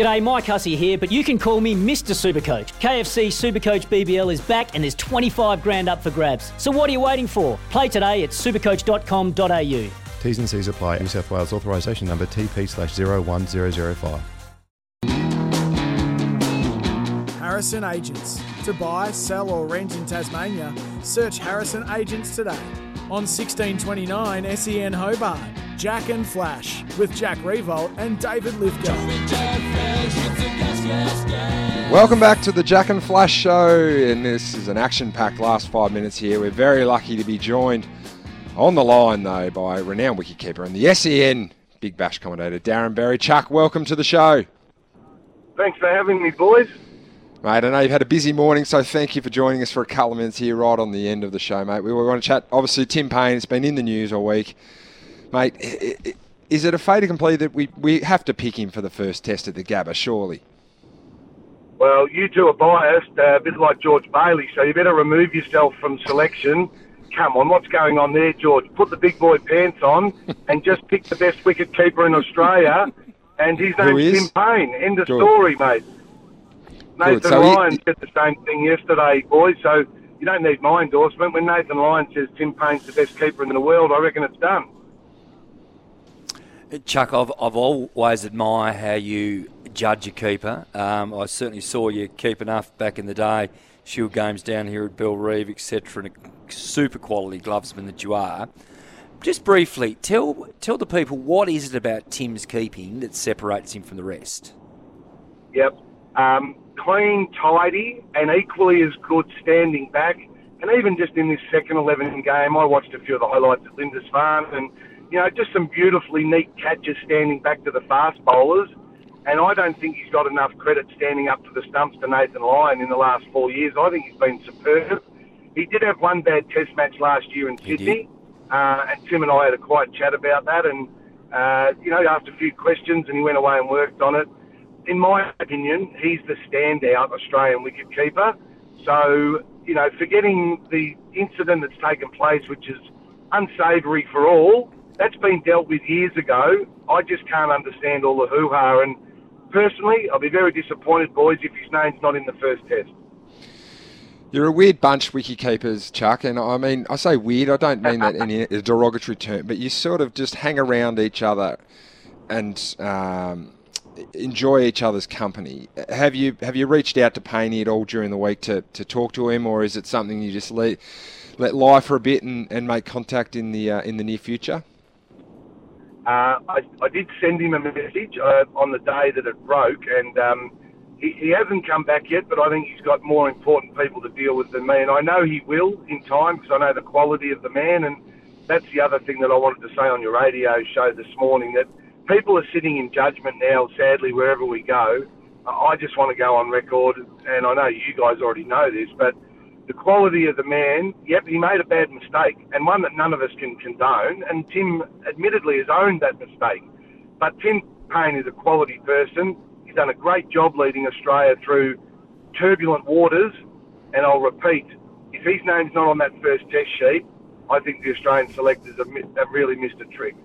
G'day, Mike Hussey here, but you can call me Mr. Supercoach. KFC Supercoach BBL is back and there's 25 grand up for grabs. So what are you waiting for? Play today at supercoach.com.au. T's and C's apply. New South Wales authorisation number TP slash 01005. Harrison Agents. To buy, sell, or rent in Tasmania, search Harrison Agents today. On 1629 SEN Hobart, Jack and Flash with Jack Revolt and David Lithgow. Welcome back to the Jack and Flash show, and this is an action-packed last five minutes here. We're very lucky to be joined on the line though by renowned wicketkeeper and the SEN Big Bash commentator Darren Berry. Chuck, welcome to the show. Thanks for having me, boys. Mate, I know you've had a busy morning, so thank you for joining us for a couple of minutes here right on the end of the show, mate. We want to chat, obviously, Tim Paine, It's been in the news all week. Mate, is it a fait accompli that we, we have to pick him for the first test at the Gabba, surely? Well, you two are biased, uh, a bit like George Bailey, so you better remove yourself from selection. Come on, what's going on there, George? Put the big boy pants on and just pick the best wicket keeper in Australia, and his name's Tim Paine. End of George. story, mate. Nathan so Lyon he, said the same thing yesterday, boys. So you don't need my endorsement. When Nathan Lyon says Tim Paine's the best keeper in the world, I reckon it's done. Chuck, I've, I've always admired how you judge a keeper. Um, I certainly saw you keep enough back in the day, Shield games down here at Bellerive, etc., and a super quality glovesman that you are. Just briefly, tell tell the people what is it about Tim's keeping that separates him from the rest. Yep. Um, clean, tidy, and equally as good standing back. And even just in this second 11 game, I watched a few of the highlights at Lindisfarne, and you know, just some beautifully neat catches standing back to the fast bowlers. And I don't think he's got enough credit standing up to the stumps to Nathan Lyon in the last four years. I think he's been superb. He did have one bad test match last year in Sydney, uh, and Tim and I had a quiet chat about that. And, uh, you know, asked a few questions and he went away and worked on it in my opinion, he's the standout Australian wicketkeeper. So, you know, forgetting the incident that's taken place, which is unsavoury for all, that's been dealt with years ago. I just can't understand all the hoo-ha. And personally, I'll be very disappointed, boys, if his name's not in the first test. You're a weird bunch, wicketkeepers, Chuck, and I mean, I say weird. I don't mean that in a derogatory term, but you sort of just hang around each other, and um, enjoy each other's company. Have you have you reached out to Painey at all during the week to, to talk to him, or is it something you just let let lie for a bit and, and make contact in the uh, in the near future? Uh, I, I did send him a message uh, on the day that it broke, and um, he, he hasn't come back yet. But I think he's got more important people to deal with than me, and I know he will in time because I know the quality of the man. And that's the other thing that I wanted to say on your radio show this morning that people are sitting in judgment now, sadly, wherever we go. I just want to go on record, and I know you guys already know this, but the quality of the man, yep, he made a bad mistake, and one that none of us can condone, and Tim admittedly has owned that mistake. But Tim Paine is a quality person. He's done a great job leading Australia through turbulent waters, and I'll repeat, if his name's not on that first test sheet, I think the Australian selectors have, have really missed a trick.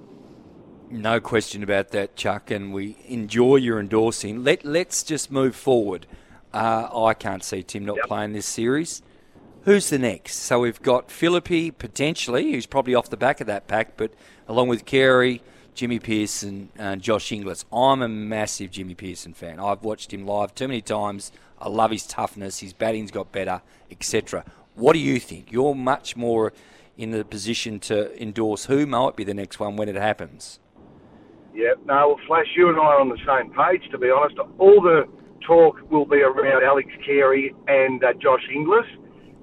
No question about that, Chuck, and we enjoy your endorsing. Let Let's just move forward. Uh, I can't see Tim not yep. playing this series. Who's the next? So we've got Philippe potentially, who's probably off the back of that pack, but along with Carey, Jimmy Peirson, and Josh Inglis. I'm a massive Jimmy Peirson fan. I've watched him live too many times. I love his toughness. His batting's got better, etc. What do you think? You're much more in the position to endorse who might be the next one when it happens. Yeah, no, well, Flash, you and I are on the same page, to be honest. All the talk will be around Alex Carey and uh, Josh Inglis,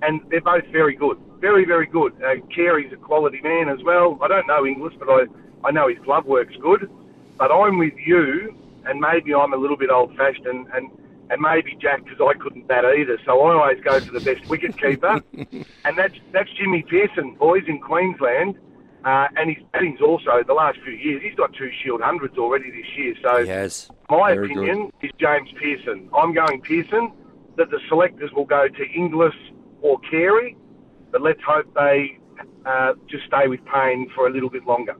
and they're both very good. Very, very good. Uh, Carey's a quality man as well. I don't know Inglis, but I, I know his glove work's good. But I'm with you, and maybe I'm a little bit old fashioned, and, and, and maybe Jack, because I couldn't bat either. So I always go for the best wicket keeper, and that's, that's Jimmy Peirson, boys in Queensland. Uh, and his batting's also the last few years. He's got two Shield hundreds already this year. So, yes, my opinion good. is James Peirson. I'm going Peirson. That the selectors will go to Inglis or Carey, but let's hope they uh, just stay with Paine for a little bit longer.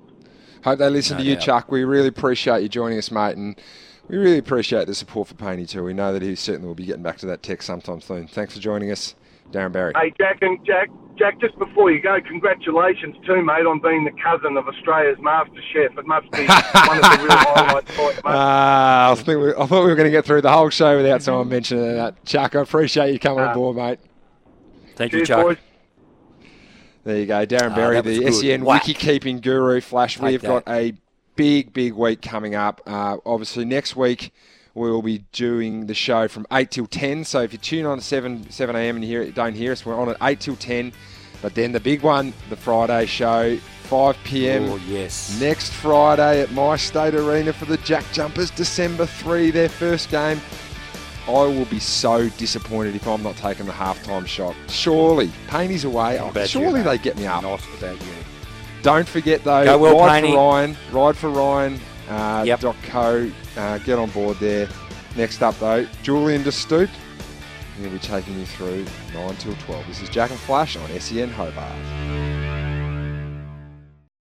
Hope they listen no to you. Chuck. We really appreciate you joining us, mate, and We really appreciate the support for Paine too. We know that he certainly will be getting back to that tech sometime soon. Thanks for joining us, Darren Berry. Hey, Jack and Jack, Jack, just before you go, congratulations too, mate, on being the cousin of Australia's Master Chef. It must be one of the real highlights for you, mate. Ah, I, think we, I thought we were going to get through the whole show without someone mentioning that. Chuck, I appreciate you coming Ah. on board, mate. Thank you, Chuck. boys. There you go, Darren Ah, Berry, that the good. SEN Whack. wiki keeping guru. Flash, we've got a big, big week coming up. Uh, obviously, next week we will be doing the show from eight till ten. So if you tune on at seven seven a.m. and hear don't hear us, we're on at eight till ten. But then the big one, the Friday show, five p.m. Oh, yes. next Friday at My State Arena for the Jack Jumpers, December three, their first game. I will be so disappointed if I'm not taking the halftime shot. Surely, Paney's away. About Surely you, they get me up. Not about you. Don't forget though, Go well, ride Paney. for Ryan, ride for Ryan. Uh, Yep. co. Uh, get on board there. Next up though, Julian De Stoop. He'll be taking you through nine till twelve. This is Jack and Flash on SEN Hobart.